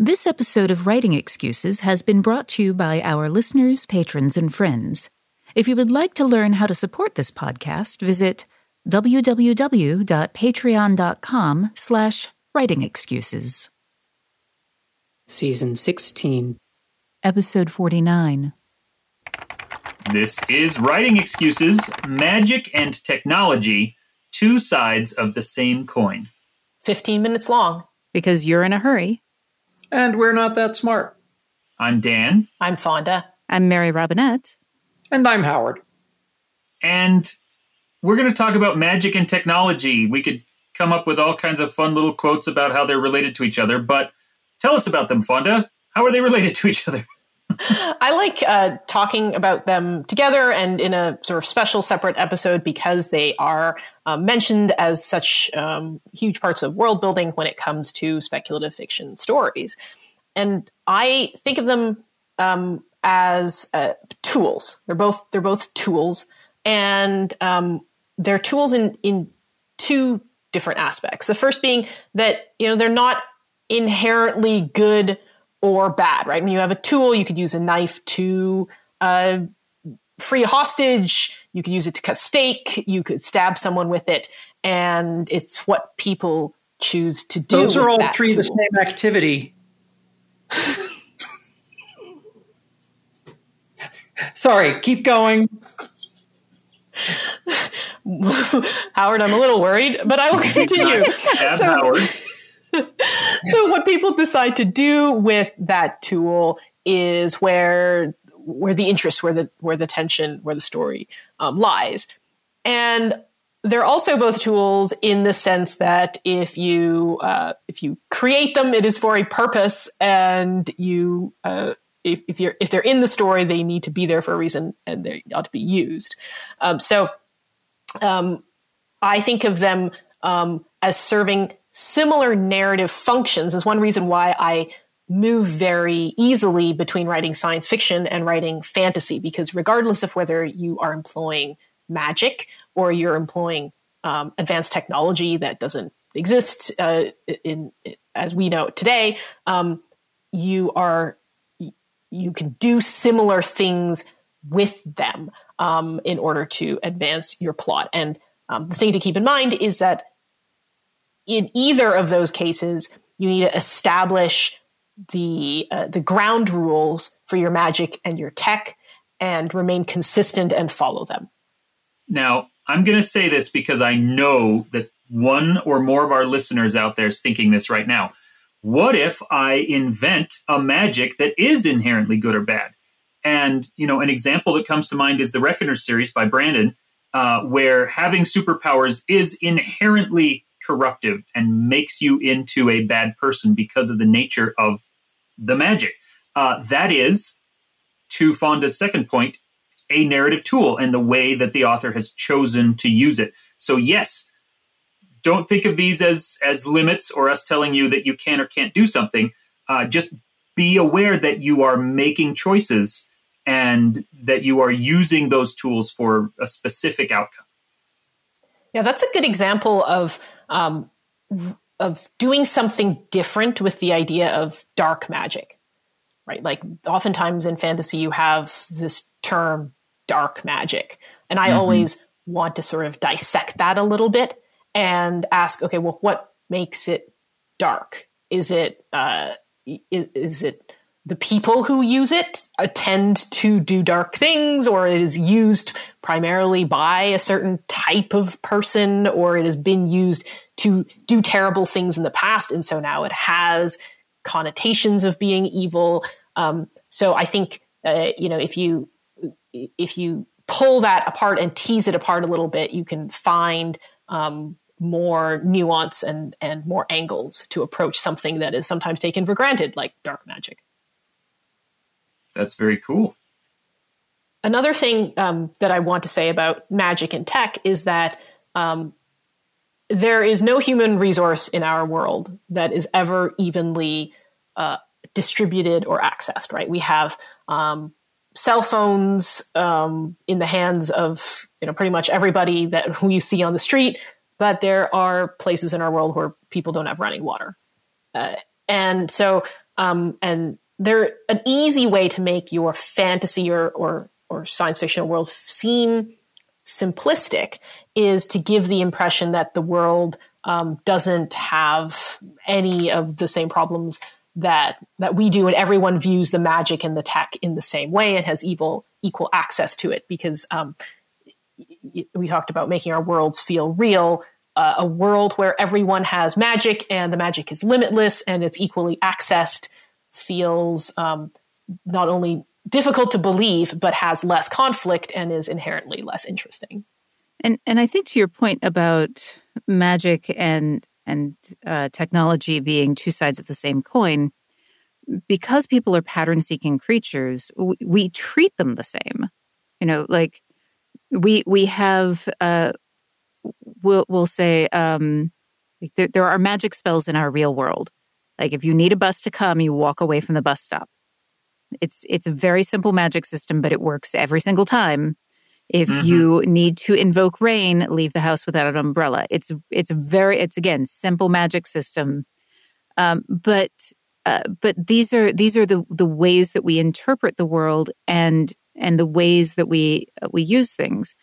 This episode of Writing Excuses has been brought to you by our listeners, patrons, and friends. If you would like to learn how to support this podcast, visit www.patreon.com slash writingexcuses. Season 16. Episode 49. This is Writing Excuses Magic and Technology, two sides of the same coin. 15 minutes long. Because you're in a hurry. And we're not that smart. I'm Dan. I'm Fonda. I'm Mary Robinette. And I'm Howard. And we're going to talk about magic and technology. We could come up with all kinds of fun little quotes about how they're related to each other, but tell us about them, Fonda. How are they related to each other? I like uh, talking about them together and in a sort of special separate episode because they are uh, mentioned as such um, huge parts of world building when it comes to speculative fiction stories. And I think of them um, as uh, tools. They're both they're both tools, and um, they're tools in in two different aspects. The first being that you know they're not inherently good or bad, right? When you have a tool, you could use a knife to uh, free a hostage, you could use it to cut steak, you could stab someone with it, and it's what people choose to do. Those are all three tool. the same activity. Sorry, keep going. Howard, I'm a little worried, but I will continue. so, Howard. so what people decide to do with that tool is where where the interest, where the where the tension, where the story um, lies, and they're also both tools in the sense that if you uh, if you create them, it is for a purpose, and you uh, if, if you're if they're in the story, they need to be there for a reason, and they ought to be used. Um, so, um, I think of them um, as serving similar narrative functions is one reason why I move very easily between writing science fiction and writing fantasy, because regardless of whether you are employing magic or you're employing um, advanced technology that doesn't exist uh, in, in, as we know today, um, you are you can do similar things with them um, in order to advance your plot. And um, the thing to keep in mind is that in either of those cases, you need to establish the uh, the ground rules for your magic and your tech, and remain consistent and follow them. Now, I'm going to say this because I know that one or more of our listeners out there is thinking this right now. What if I invent a magic that is inherently good or bad? And you know, an example that comes to mind is the Reckoner series by Brandon, uh, where having superpowers is inherently corruptive and makes you into a bad person because of the nature of the magic. Uh, that is, to Fonda's second point, a narrative tool and the way that the author has chosen to use it. So, yes, don't think of these as as limits or us telling you that you can or can't do something. Uh, just be aware that you are making choices and that you are using those tools for a specific outcome. Yeah, that's a good example of um, of doing something different with the idea of dark magic, right? Like oftentimes in fantasy, you have this term dark magic, and I mm-hmm. always want to sort of dissect that a little bit and ask, okay, well, what makes it dark? Is it uh, is, is it the people who use it tend to do dark things, or it is used primarily by a certain type of person, or it has been used to do terrible things in the past, and so now it has connotations of being evil. Um, so I think uh, you know if you if you pull that apart and tease it apart a little bit, you can find um, more nuance and and more angles to approach something that is sometimes taken for granted, like dark magic that's very cool. Another thing um, that I want to say about magic and tech is that um, there is no human resource in our world that is ever evenly uh, distributed or accessed. Right? We have um, cell phones um, in the hands of you know pretty much everybody that who you see on the street, but there are places in our world where people don't have running water, uh, and so um, and they're an easy way to make your fantasy or, or, or science fiction world seem simplistic is to give the impression that the world um, doesn't have any of the same problems that that we do, and everyone views the magic and the tech in the same way and has evil equal access to it. Because um, we talked about making our worlds feel real. Uh, a world where everyone has magic and the magic is limitless and it's equally accessed feels um, not only difficult to believe, but has less conflict and is inherently less interesting. And and I think to your point about magic and and uh, technology being two sides of the same coin, because people are pattern seeking creatures, we, we, treat them the same. You know, like we we have uh, we'll we'll say um, there, there are magic spells in our real world like if you need a bus to come, you walk away from the bus stop. It's it's a very simple magic system, but it works every single time. If mm-hmm. you need to invoke rain, leave the house without an umbrella. It's it's very it's again simple magic system, um, but uh, but these are these are the the ways that we interpret the world and and the ways that we uh, we use things.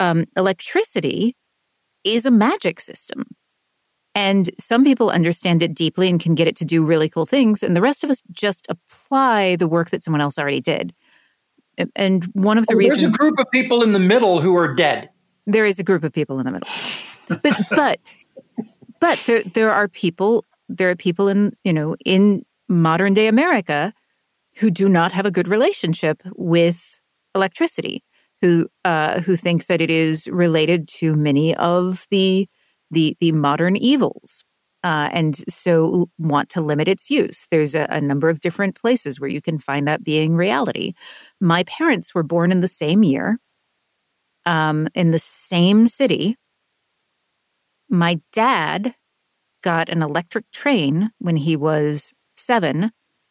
Um, electricity is a magic system. And some people understand it deeply and can get it to do really cool things. And the rest of us just apply the work that someone else already did. And one of the oh, reasons there's a group of people in the middle who are dead. There is a group of people in the middle. but but but there there are people there are people in you know in modern day America who do not have a good relationship with electricity, who uh, who think that it is related to many of the the the modern evils. Uh, and so want to limit its use. There's a, a, number of different places where you can find that being reality. My parents were born in the same year, um, in the same city. My dad got an electric train when he was seven,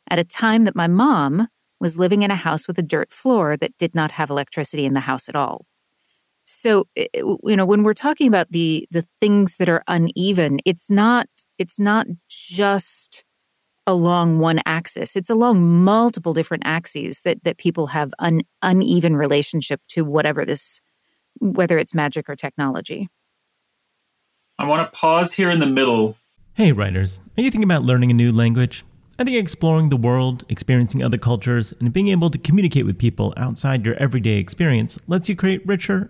at a time that my mom was living in a house with a dirt floor that did not have electricity in the house at all. So, you know, when we're talking about the the things that are uneven, it's not it's not just along one axis. It's along multiple different axes that that people have an uneven relationship to whatever this whether it's magic or technology. I want to pause here in the middle. Hey writers, are you thinking about learning a new language? I think exploring the world, experiencing other cultures, and being able to communicate with people outside your everyday experience lets you create richer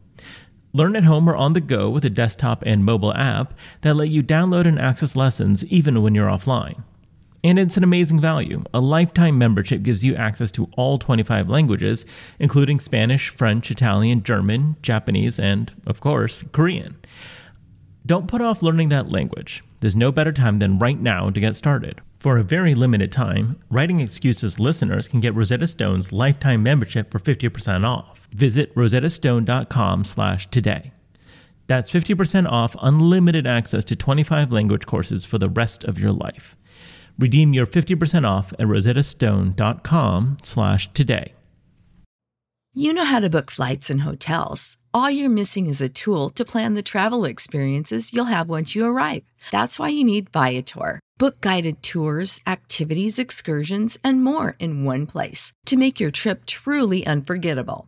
Learn at home or on the go with a desktop and mobile app that let you download and access lessons even when you're offline. And it's an amazing value. A lifetime membership gives you access to all 25 languages, including Spanish, French, Italian, German, Japanese, and, of course, Korean. Don't put off learning that language. There's no better time than right now to get started. For a very limited time, Writing Excuses listeners can get Rosetta Stone's lifetime membership for 50% off. Visit rosettastone.com slash today. That's 50% off unlimited access to 25 language courses for the rest of your life. Redeem your 50% off at rosettastone.com slash today. You know how to book flights and hotels. All you're missing is a tool to plan the travel experiences you'll have once you arrive. That's why you need Viator. Book guided tours, activities, excursions, and more in one place to make your trip truly unforgettable.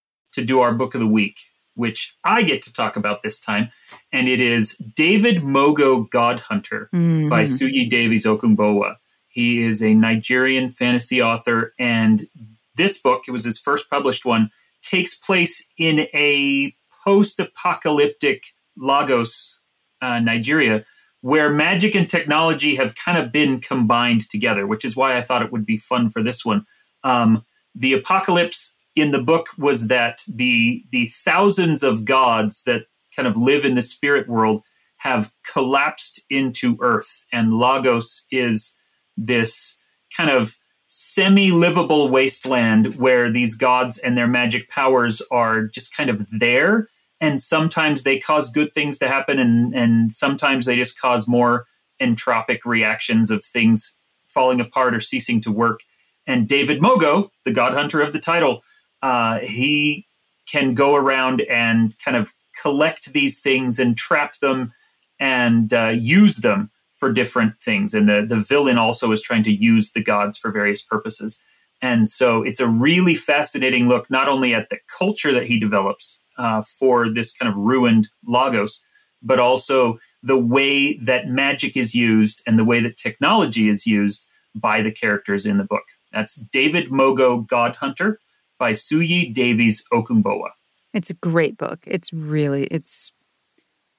to do our book of the week, which I get to talk about this time. And it is David Mogo God Hunter mm-hmm. by Suyi Davies Okunbowa. He is a Nigerian fantasy author. And this book, it was his first published one, takes place in a post apocalyptic Lagos, uh, Nigeria, where magic and technology have kind of been combined together, which is why I thought it would be fun for this one. Um, the apocalypse in the book was that the the thousands of gods that kind of live in the spirit world have collapsed into earth. And lagos is this kind of semi-livable wasteland where these gods and their magic powers are just kind of there. And sometimes they cause good things to happen and and sometimes they just cause more entropic reactions of things falling apart or ceasing to work. And david mogo the god hunter of the title uh, he can go around and kind of collect these things and trap them and uh, use them for different things. And the, the villain also is trying to use the gods for various purposes. And so it's a really fascinating look, not only at the culture that he develops uh, for this kind of ruined Lagos, but also the way that magic is used and the way that technology is used by the characters in the book. That's David Mogo God Hunter by Suyi Davies Okunbowa. It's a great book. It's really it's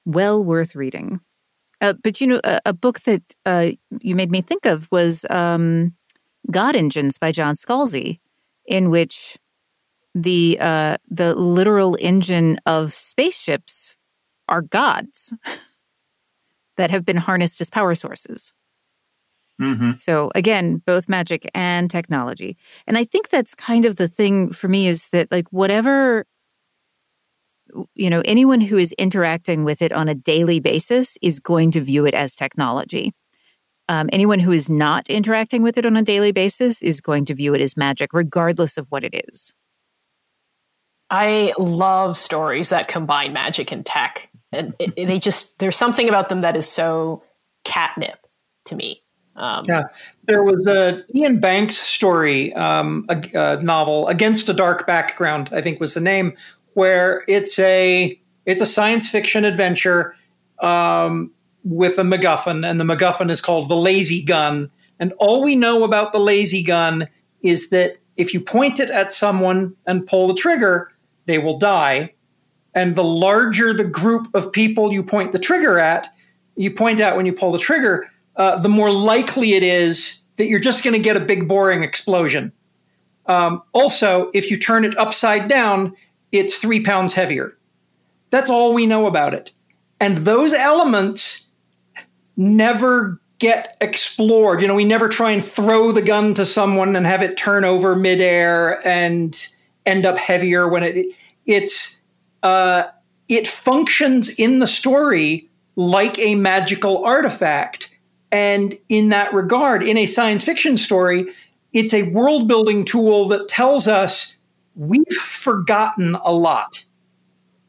well worth reading. Uh, but you know, a, a book that uh, you made me think of was um, God Engines by John Scalzi, in which the uh, the literal engine of spaceships are gods that have been harnessed as power sources. Mm-hmm. So again, both magic and technology. And I think that's kind of the thing for me is that like whatever you know, anyone who is interacting with it on a daily basis is going to view it as technology. Um, anyone who is not interacting with it on a daily basis is going to view it as magic, regardless of what it is. I love stories that combine magic and tech. And it, it, they just, there's something about them that is so catnip to me. Um, yeah, there was a Iain Banks story, um, a, a, novel against a dark background. I think was the name, where it's a it's a science fiction adventure um, with a MacGuffin, and the MacGuffin is called the Lazy Gun. And all we know about the Lazy Gun is that if you point it at someone and pull the trigger, they will die. And the larger the group of people you point the trigger at, you point out when you pull the trigger, uh, the more likely it is that you're just going to get a big boring explosion. Um, also, if you turn it upside down, it's three pounds heavier. That's all we know about it. And those elements never get explored. You know, we never try and throw the gun to someone and have it turn over midair and end up heavier when it it's uh, it functions in the story like a magical artifact. And in that regard, in a science fiction story, it's a world building tool that tells us we've forgotten a lot.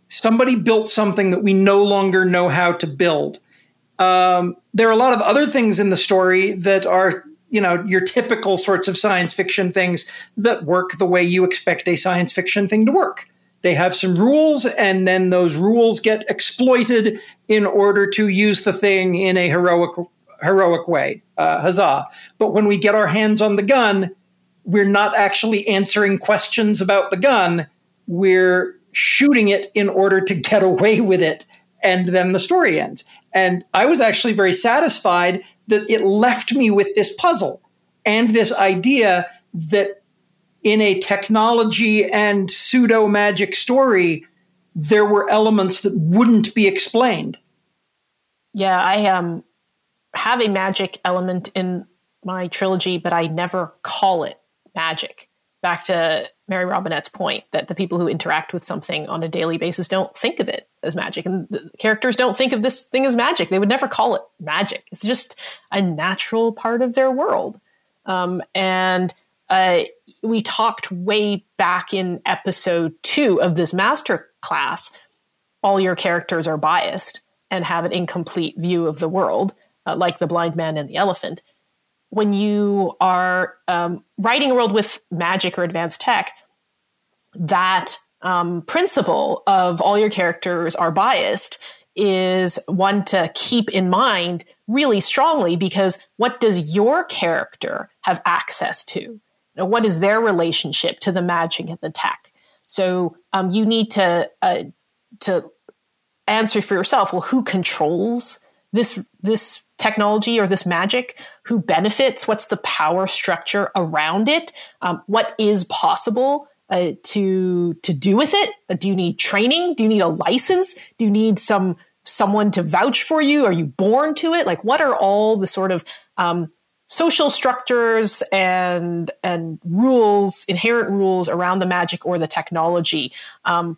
Somebody built something that we no longer know how to build. Um, there are a lot of other things in the story that are, you know, your typical sorts of science fiction things that work the way you expect a science fiction thing to work. They have some rules, and then those rules get exploited in order to use the thing in a heroic heroic way. Uh, huzzah! But when we get our hands on the gun, we're not actually answering questions about the gun. We're shooting it in order to get away with it, and then the story ends. And I was actually very satisfied that it left me with this puzzle and this idea that in a technology and pseudo magic story, there were elements that wouldn't be explained. Yeah, I um, have a magic element in my trilogy, but I never call it magic back to Mary Robinette's point that the people who interact with something on a daily basis don't think of it as magic. And the characters don't think of this thing as magic. They would never call it magic. It's just a natural part of their world. Um, and uh, we talked way back in episode two of this master class. All your characters are biased and have an incomplete view of the world, uh, like the blind man and the elephant when you are um, writing a world with magic or advanced tech, that um, principle of all your characters are biased is one to keep in mind really strongly because what does your character have access to? What is their relationship to the magic and the tech? So um, you need to uh, to answer for yourself. Well, who controls this this technology or this magic who benefits what's the power structure around it um, what is possible uh, to to do with it? Uh, do you need training? Do you need a license? Do you need some someone to vouch for you? Are you born to it? Like what are all the sort of um, social structures and and rules inherent rules around the magic or the technology? Um,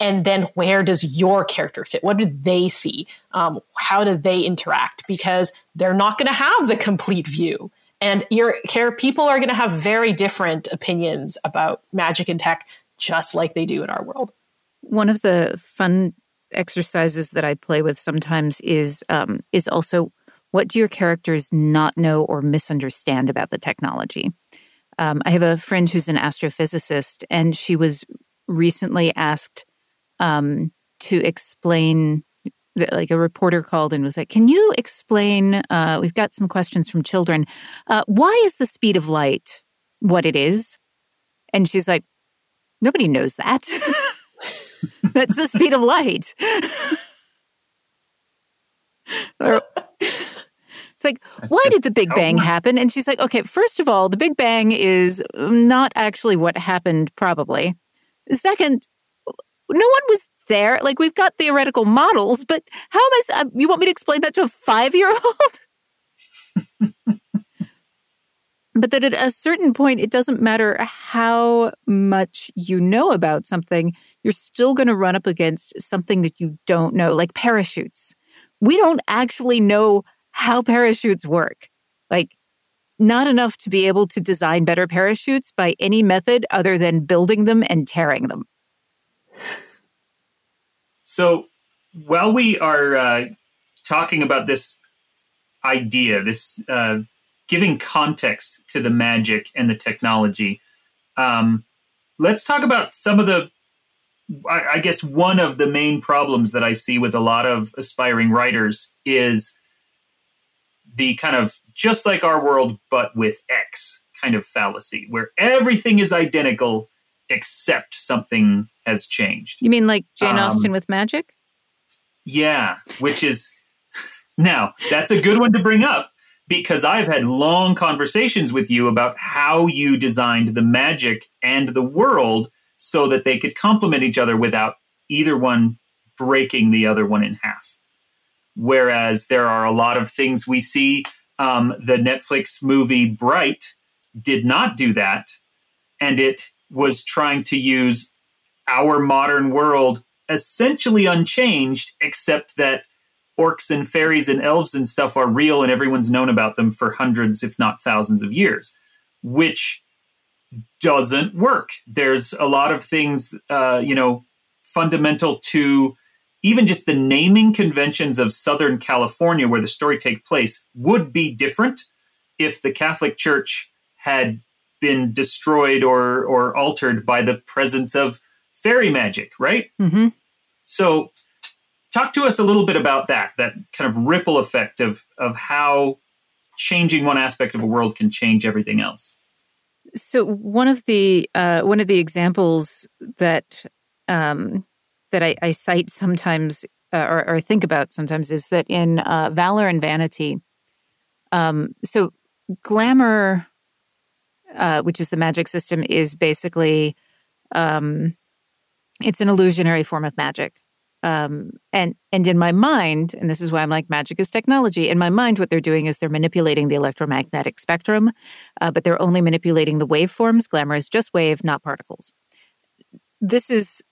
and then where does your character fit? What do they see? Um, how do they interact? Because they're not going to have the complete view. And your care people are going to have very different opinions about magic and tech just like they do in our world. One of the fun exercises that i play with sometimes is um, is also what do your characters not know or misunderstand about the technology? Um, i have a friend who's an astrophysicist and she was recently asked um, to explain like a reporter called and was like, "Can you explain? Uh, we've got some questions from children. Uh, why is the speed of light what it is?" And she's like, "Nobody knows that. That's the speed of light." it's like, That's why did the Big Bang happen? And she's like, okay, first of all, the Big Bang is not actually what happened, probably. Second, no one was there. Like we've got theoretical models, but how am I? Uh, you want me to explain that to a five year old? but that at a certain point, it doesn't matter how much you know about something, you're still going to run up against something that you don't know, like parachutes. We don't actually know how parachutes work. Like, not enough to be able to design better parachutes by any method other than building them and tearing them. So while we are uh, talking about this idea, this uh, giving context to the magic and the technology, um, let's talk about some of the. I, I guess one of the main problems that I see with a lot of aspiring writers is the kind of just like our world, but with X kind of fallacy, where everything is identical except something has changed. You mean like Jane um, Austen with magic? Yeah, which is now that's a good one to bring up because I've had long conversations with you about how you designed the magic and the world so that they could complement each other without either one breaking the other one in half. Whereas there are a lot of things we see. Um, the Netflix movie Bright did not do that. And it was trying to use our modern world essentially unchanged, except that orcs and fairies and elves and stuff are real and everyone's known about them for hundreds, if not thousands of years, which doesn't work. There's a lot of things, uh, you know, fundamental to even just the naming conventions of Southern California, where the story takes place, would be different if the Catholic Church had been destroyed or or altered by the presence of fairy magic, right? Mm-hmm. So talk to us a little bit about that that kind of ripple effect of of how changing one aspect of a world can change everything else so one of the uh, one of the examples that um, that I, I, cite sometimes uh, or, or, think about sometimes is that in uh, valor and vanity um, so glamour uh, which is the magic system is basically um, it's an illusionary form of magic um, and and in my mind, and this is why I'm like magic is technology. In my mind, what they're doing is they're manipulating the electromagnetic spectrum, uh, but they're only manipulating the waveforms. Glamour is just wave, not particles. This is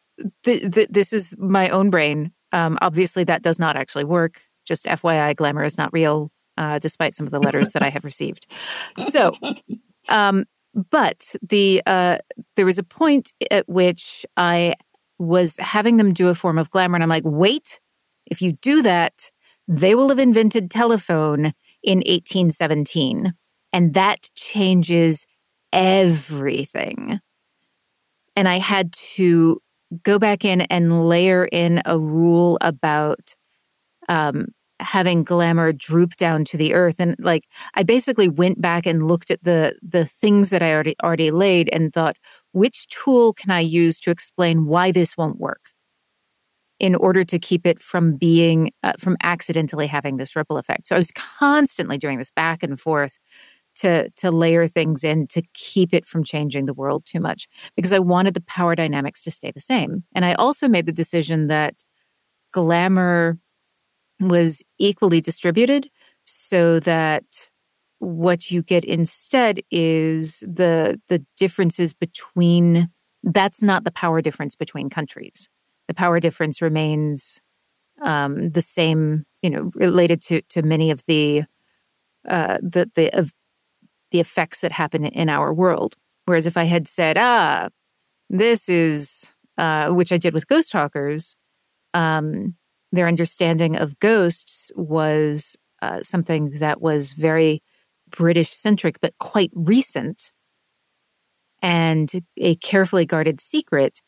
th- th- this is my own brain. Um, obviously, that does not actually work. Just FYI, glamour is not real, uh, despite some of the letters that I have received. So, um, but the uh, there was a point at which I was having them do a form of glamour. And I'm like, wait, if you do that, they will have invented telephone in 1817. And that changes everything. And I had to go back in and layer in a rule about um, having glamour droop down to the earth. And like i basically went back and looked at the the things that i already already laid and thought which tool can i use to explain why this won't work in order to keep it from being uh, from accidentally having this ripple effect? So i was constantly doing this back and forth to to layer things in to keep it from changing the world too much because i wanted the power dynamics to stay the same. And i also made the decision that glamour was equally distributed so that what you get instead is the the differences between that's not the power difference between countries. The power difference remains um, the same you know related to to many of the uh, the the of the effects that happen in our world. Whereas if i had said ah this is uh, which i did with ghost talkers um, their understanding of ghosts was uh, something that was very British centric, but quite recent and a carefully guarded secret.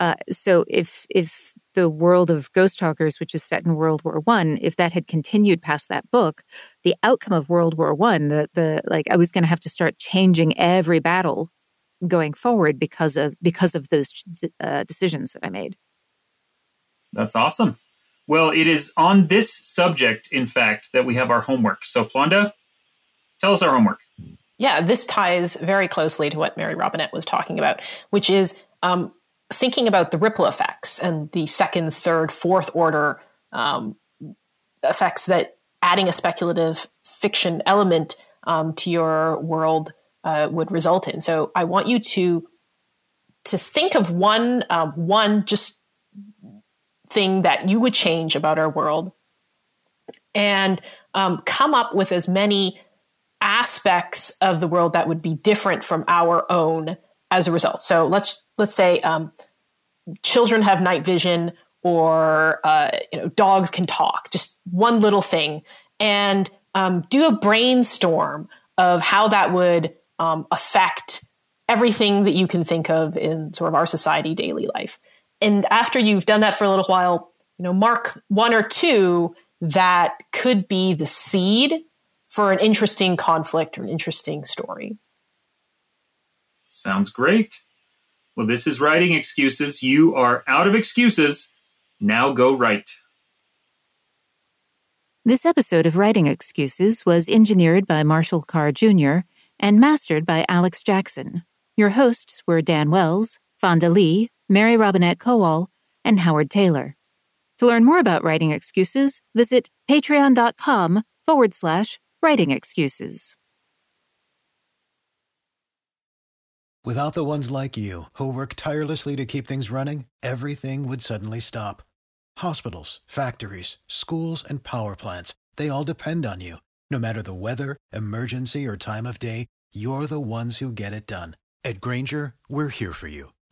Uh, so if if the world of ghost talkers, which is set in World War One, if that had continued past that book, the outcome of World War One, the the like, I was going to have to start changing every battle going forward because of because of those uh, decisions that I made. That's awesome. Well, it is on this subject, in fact, that we have our homework. So, Fonda, tell us our homework. Yeah, this ties very closely to what Mary Robinette was talking about, which is um, thinking about the ripple effects and the second, third, fourth order um, effects that adding a speculative fiction element um, to your world uh, would result in. So, I want you to to think of one um, one just thing that you would change about our world and um, come up with as many aspects of the world that would be different from our own as a result. So let's let's say um, children have night vision, or uh, you know dogs can talk. Just one little thing, and um, do a brainstorm of how that would um, affect everything that you can think of in sort of our society daily life and after you've done that for a little while, you know, mark one or two that could be the seed for an interesting conflict or an interesting story. Sounds great. Well, this is writing excuses. You are out of excuses. Now go write. This episode of Writing Excuses was engineered by Marshall Carr Jr. and mastered by Alex Jackson. Your hosts were Dan Wells, Fonda Lee, Mary Robinette Kowal, and Howard Tayler. To learn more about Writing Excuses, visit patreon.com forward slash writing excuses. Without the ones like you, who work tirelessly to keep things running, everything would suddenly stop. Hospitals, factories, schools, and power plants, they all depend on you. No matter the weather, emergency, or time of day, you're the ones who get it done. At Grainger, we're here for you